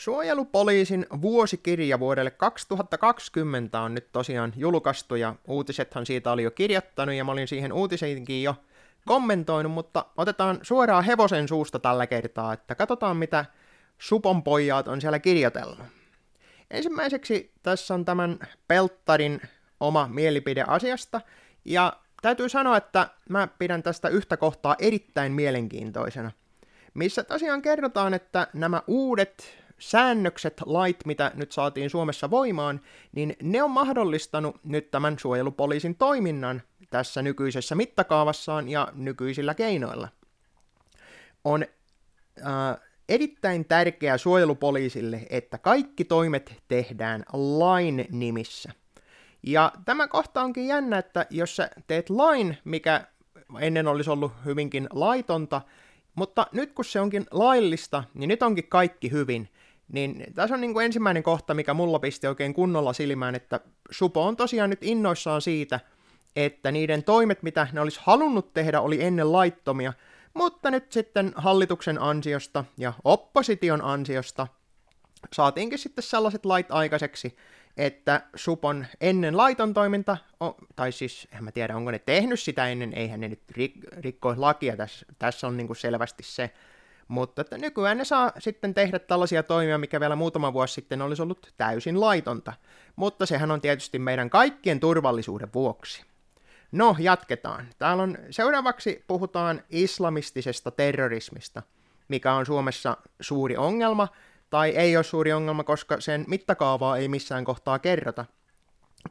Suojelupoliisin vuosikirja vuodelle 2020 on nyt tosiaan julkaistu ja uutisethan siitä oli jo kirjoittanut ja mä olin siihen uutisenkin jo kommentoinut, mutta otetaan suoraan hevosen suusta tällä kertaa, että katsotaan mitä Supon pojat on siellä kirjoitellut. Ensimmäiseksi tässä on tämän Pelttarin oma mielipide asiasta, ja täytyy sanoa, että mä pidän tästä yhtä kohtaa erittäin mielenkiintoisena, missä tosiaan kerrotaan, että nämä uudet säännökset, lait, mitä nyt saatiin Suomessa voimaan, niin ne on mahdollistanut nyt tämän suojelupoliisin toiminnan tässä nykyisessä mittakaavassaan ja nykyisillä keinoilla. On äh, erittäin tärkeää suojelupoliisille, että kaikki toimet tehdään lain nimissä. Ja tämä kohta onkin jännä, että jos sä teet lain, mikä ennen olisi ollut hyvinkin laitonta, mutta nyt kun se onkin laillista, niin nyt onkin kaikki hyvin. Niin tässä on niin kuin ensimmäinen kohta, mikä mulla pisti oikein kunnolla silmään, että Supo on tosiaan nyt innoissaan siitä, että niiden toimet, mitä ne olisi halunnut tehdä, oli ennen laittomia, mutta nyt sitten hallituksen ansiosta ja opposition ansiosta saatiinkin sitten sellaiset lait aikaiseksi, että Supon ennen laiton toiminta, tai siis en mä tiedä, onko ne tehnyt sitä ennen, eihän ne nyt rik- rikkoisi lakia, tässä, tässä on niinku selvästi se, mutta että nykyään ne saa sitten tehdä tällaisia toimia, mikä vielä muutama vuosi sitten olisi ollut täysin laitonta. Mutta sehän on tietysti meidän kaikkien turvallisuuden vuoksi. No, jatketaan. Täällä on, seuraavaksi puhutaan islamistisesta terrorismista, mikä on Suomessa suuri ongelma, tai ei ole suuri ongelma, koska sen mittakaavaa ei missään kohtaa kerrota.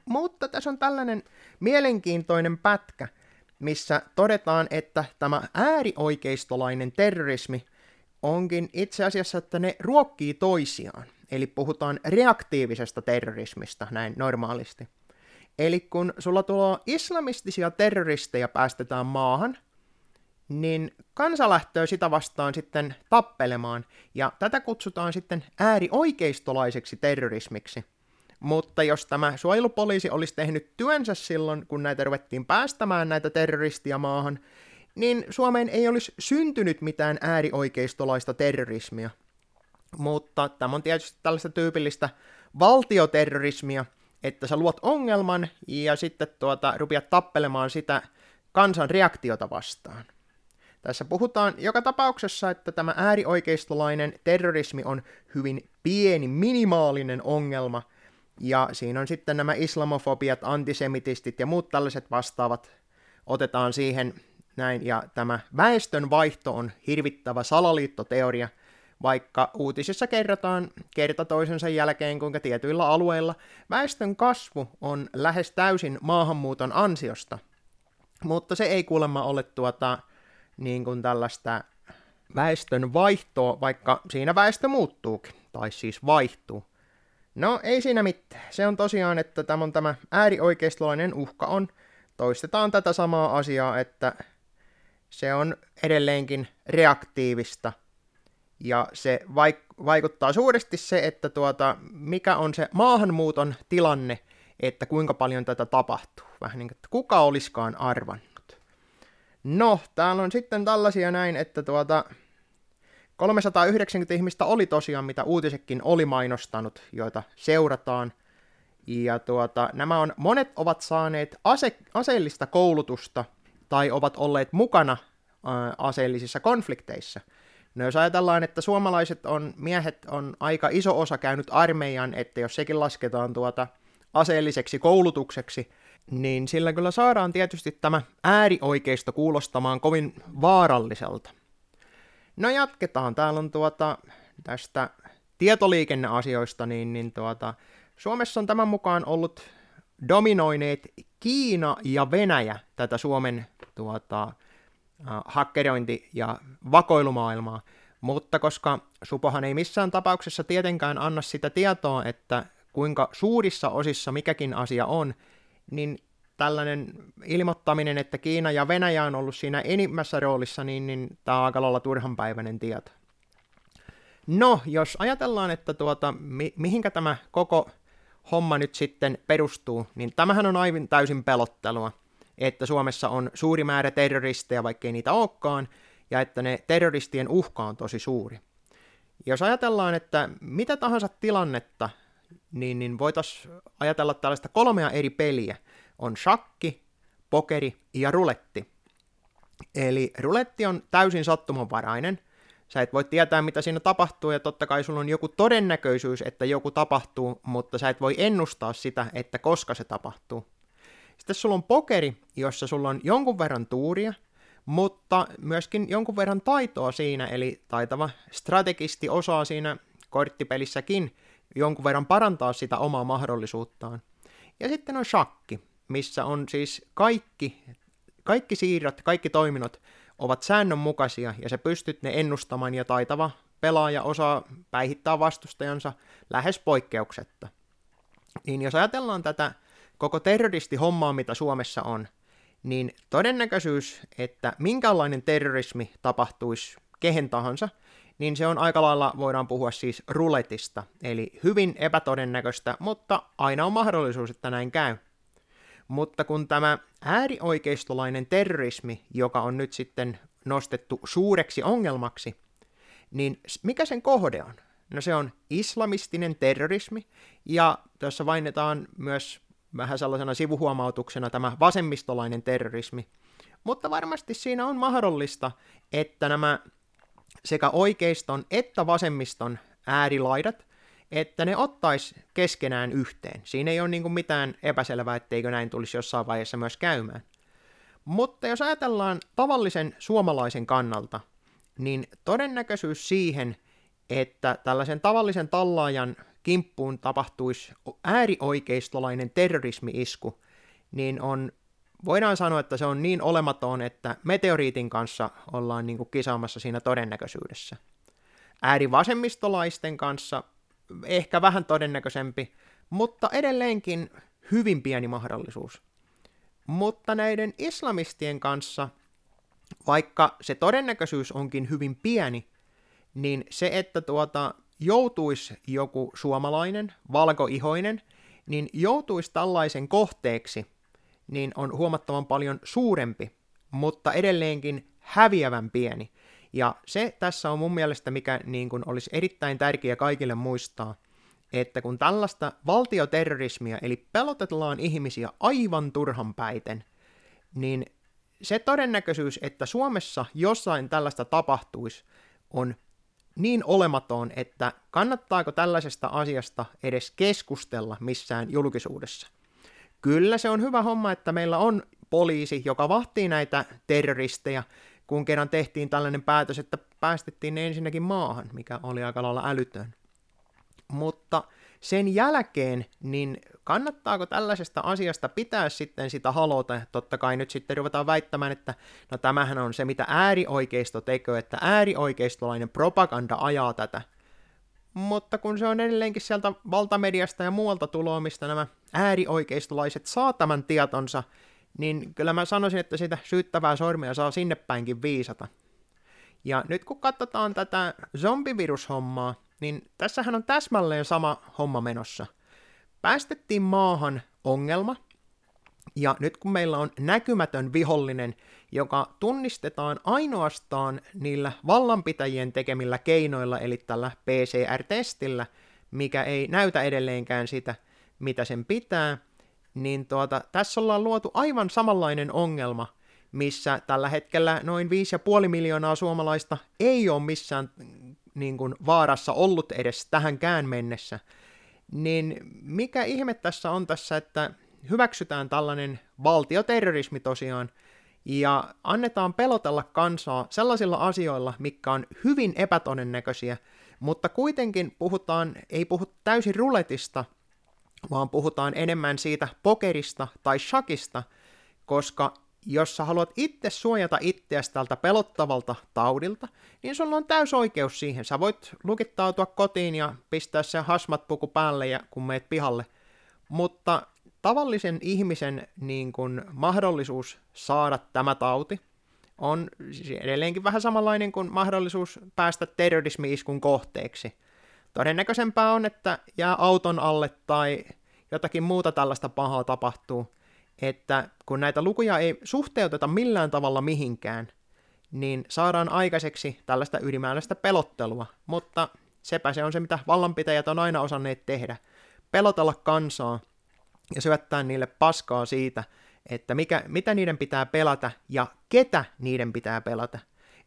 Mutta tässä on tällainen mielenkiintoinen pätkä, missä todetaan, että tämä äärioikeistolainen terrorismi onkin itse asiassa, että ne ruokkii toisiaan. Eli puhutaan reaktiivisesta terrorismista näin normaalisti. Eli kun sulla tulee islamistisia terroristeja päästetään maahan, niin kansa lähtee sitä vastaan sitten tappelemaan, ja tätä kutsutaan sitten äärioikeistolaiseksi terrorismiksi. Mutta jos tämä suojelupoliisi olisi tehnyt työnsä silloin, kun näitä ruvettiin päästämään näitä terroristia maahan, niin Suomeen ei olisi syntynyt mitään äärioikeistolaista terrorismia. Mutta tämä on tietysti tällaista tyypillistä valtioterrorismia, että sä luot ongelman ja sitten tuota, rupiat tappelemaan sitä kansan reaktiota vastaan. Tässä puhutaan joka tapauksessa, että tämä äärioikeistolainen terrorismi on hyvin pieni, minimaalinen ongelma, ja siinä on sitten nämä islamofobiat, antisemitistit ja muut tällaiset vastaavat otetaan siihen näin, ja tämä väestön vaihto on hirvittävä salaliittoteoria, vaikka uutisissa kerrotaan kerta toisensa jälkeen, kuinka tietyillä alueilla väestön kasvu on lähes täysin maahanmuuton ansiosta. Mutta se ei kuulemma ole tuota, niin kuin tällaista väestön vaihtoa, vaikka siinä väestö muuttuukin, tai siis vaihtuu. No ei siinä mitään. Se on tosiaan, että tämä on tämä äärioikeistolainen uhka on. Toistetaan tätä samaa asiaa, että se on edelleenkin reaktiivista – ja se vaik- vaikuttaa suuresti se, että tuota, mikä on se maahanmuuton tilanne, että kuinka paljon tätä tapahtuu. Vähän niin kuin, että kuka olisikaan arvannut. No, täällä on sitten tällaisia näin, että tuota, 390 ihmistä oli tosiaan, mitä uutisekin oli mainostanut, joita seurataan. Ja tuota, nämä on, monet ovat saaneet ase, aseellista koulutusta tai ovat olleet mukana ää, aseellisissa konflikteissa – No jos ajatellaan, että suomalaiset on, miehet on aika iso osa käynyt armeijan, että jos sekin lasketaan tuota aseelliseksi koulutukseksi, niin sillä kyllä saadaan tietysti tämä äärioikeisto kuulostamaan kovin vaaralliselta. No jatketaan, täällä on tuota, tästä tietoliikenneasioista, niin, niin tuota, Suomessa on tämän mukaan ollut dominoineet Kiina ja Venäjä tätä Suomen tuota, Äh, hakkerointi- ja vakoilumaailmaa, mutta koska Supohan ei missään tapauksessa tietenkään anna sitä tietoa, että kuinka suurissa osissa mikäkin asia on, niin tällainen ilmoittaminen, että Kiina ja Venäjä on ollut siinä enimmässä roolissa, niin, niin tämä on aika lailla turhanpäiväinen tieto. No, jos ajatellaan, että tuota, mi- mihinkä tämä koko homma nyt sitten perustuu, niin tämähän on aivan täysin pelottelua että Suomessa on suuri määrä terroristeja, vaikkei niitä olekaan, ja että ne terroristien uhka on tosi suuri. Jos ajatellaan, että mitä tahansa tilannetta, niin, niin voitaisiin ajatella tällaista kolmea eri peliä. On shakki, pokeri ja ruletti. Eli ruletti on täysin sattumanvarainen. Sä et voi tietää, mitä siinä tapahtuu, ja totta kai sulla on joku todennäköisyys, että joku tapahtuu, mutta sä et voi ennustaa sitä, että koska se tapahtuu. Sitten sulla on pokeri, jossa sulla on jonkun verran tuuria, mutta myöskin jonkun verran taitoa siinä, eli taitava strategisti osaa siinä korttipelissäkin jonkun verran parantaa sitä omaa mahdollisuuttaan. Ja sitten on shakki, missä on siis kaikki, kaikki siirrot, kaikki toiminnot ovat säännönmukaisia ja sä pystyt ne ennustamaan ja taitava pelaaja osaa päihittää vastustajansa lähes poikkeuksetta. Niin jos ajatellaan tätä koko terroristihommaa, mitä Suomessa on, niin todennäköisyys, että minkälainen terrorismi tapahtuisi kehen tahansa, niin se on aika lailla, voidaan puhua siis ruletista, eli hyvin epätodennäköistä, mutta aina on mahdollisuus, että näin käy. Mutta kun tämä äärioikeistolainen terrorismi, joka on nyt sitten nostettu suureksi ongelmaksi, niin mikä sen kohde on? No se on islamistinen terrorismi, ja tässä vainetaan myös vähän sellaisena sivuhuomautuksena tämä vasemmistolainen terrorismi. Mutta varmasti siinä on mahdollista, että nämä sekä oikeiston että vasemmiston äärilaidat, että ne ottais keskenään yhteen. Siinä ei ole niin mitään epäselvää, etteikö näin tulisi jossain vaiheessa myös käymään. Mutta jos ajatellaan tavallisen suomalaisen kannalta, niin todennäköisyys siihen, että tällaisen tavallisen tallaajan kimppuun tapahtuisi äärioikeistolainen terrorismi-isku, niin on, voidaan sanoa, että se on niin olematon, että meteoriitin kanssa ollaan niin kuin kisaamassa siinä todennäköisyydessä. Äärivasemmistolaisten kanssa ehkä vähän todennäköisempi, mutta edelleenkin hyvin pieni mahdollisuus. Mutta näiden islamistien kanssa, vaikka se todennäköisyys onkin hyvin pieni, niin se, että tuota, joutuisi joku suomalainen, valkoihoinen, niin joutuisi tällaisen kohteeksi, niin on huomattavan paljon suurempi, mutta edelleenkin häviävän pieni. Ja se tässä on mun mielestä, mikä niin kuin olisi erittäin tärkeää kaikille muistaa, että kun tällaista valtioterrorismia, eli pelotetellaan ihmisiä aivan turhan päiten, niin se todennäköisyys, että Suomessa jossain tällaista tapahtuisi, on niin olematon, että kannattaako tällaisesta asiasta edes keskustella missään julkisuudessa. Kyllä se on hyvä homma, että meillä on poliisi, joka vahtii näitä terroristeja, kun kerran tehtiin tällainen päätös, että päästettiin ne ensinnäkin maahan, mikä oli aika lailla älytön. Mutta sen jälkeen, niin kannattaako tällaisesta asiasta pitää sitten sitä halota? Totta kai nyt sitten ruvetaan väittämään, että no tämähän on se, mitä äärioikeisto tekee, että äärioikeistolainen propaganda ajaa tätä. Mutta kun se on edelleenkin sieltä valtamediasta ja muualta tuloa, mistä nämä äärioikeistolaiset saa tämän tietonsa, niin kyllä mä sanoisin, että sitä syyttävää sormia saa sinne päinkin viisata. Ja nyt kun katsotaan tätä zombivirushommaa, niin tässähän on täsmälleen sama homma menossa. Päästettiin maahan ongelma, ja nyt kun meillä on näkymätön vihollinen, joka tunnistetaan ainoastaan niillä vallanpitäjien tekemillä keinoilla, eli tällä PCR-testillä, mikä ei näytä edelleenkään sitä, mitä sen pitää, niin tuota, tässä ollaan luotu aivan samanlainen ongelma, missä tällä hetkellä noin 5,5 miljoonaa suomalaista ei ole missään niin kuin, vaarassa ollut edes tähänkään mennessä. Niin mikä ihme tässä on tässä, että hyväksytään tällainen valtioterrorismi tosiaan, ja annetaan pelotella kansaa sellaisilla asioilla, mikä on hyvin epätodennäköisiä, mutta kuitenkin puhutaan, ei puhu täysin ruletista, vaan puhutaan enemmän siitä pokerista tai shakista, koska jos sä haluat itse suojata itseäsi tältä pelottavalta taudilta, niin sulla on täys oikeus siihen. Sä voit lukittautua kotiin ja pistää sen hasmat-puku päälle, ja kun meet pihalle. Mutta tavallisen ihmisen niin kun, mahdollisuus saada tämä tauti on siis edelleenkin vähän samanlainen kuin mahdollisuus päästä terrorismi-iskun kohteeksi. Todennäköisempää on, että jää auton alle tai jotakin muuta tällaista pahaa tapahtuu, että kun näitä lukuja ei suhteuteta millään tavalla mihinkään, niin saadaan aikaiseksi tällaista ylimääräistä pelottelua, mutta sepä se on se, mitä vallanpitäjät on aina osanneet tehdä. Pelotella kansaa ja syöttää niille paskaa siitä, että mikä, mitä niiden pitää pelata ja ketä niiden pitää pelata.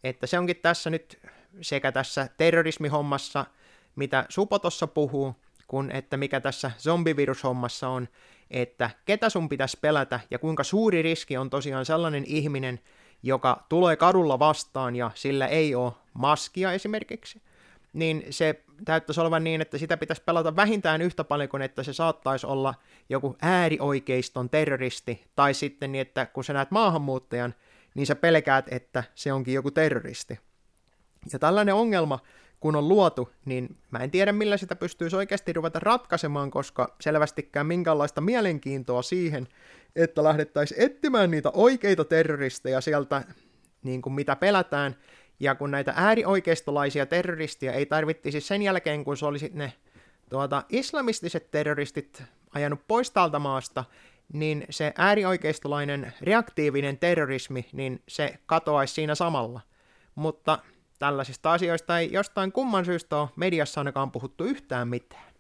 Että se onkin tässä nyt sekä tässä terrorismihommassa, mitä Supo tuossa puhuu, kun että mikä tässä zombivirushommassa on, että ketä sun pitäisi pelätä ja kuinka suuri riski on tosiaan sellainen ihminen, joka tulee kadulla vastaan ja sillä ei ole maskia esimerkiksi, niin se täyttäisi olevan niin, että sitä pitäisi pelata vähintään yhtä paljon kuin että se saattaisi olla joku äärioikeiston terroristi, tai sitten niin, että kun sä näet maahanmuuttajan, niin sä pelkäät, että se onkin joku terroristi. Ja tällainen ongelma, kun on luotu, niin mä en tiedä millä sitä pystyisi oikeasti ruveta ratkaisemaan, koska selvästikään minkäänlaista mielenkiintoa siihen, että lähdettäisiin etsimään niitä oikeita terroristeja sieltä, niin kuin mitä pelätään, ja kun näitä äärioikeistolaisia terroristia ei tarvittisi sen jälkeen, kun se olisi ne tuota, islamistiset terroristit ajanut pois täältä maasta, niin se äärioikeistolainen reaktiivinen terrorismi, niin se katoaisi siinä samalla. Mutta tällaisista asioista ei jostain kumman syystä ole mediassa ainakaan puhuttu yhtään mitään.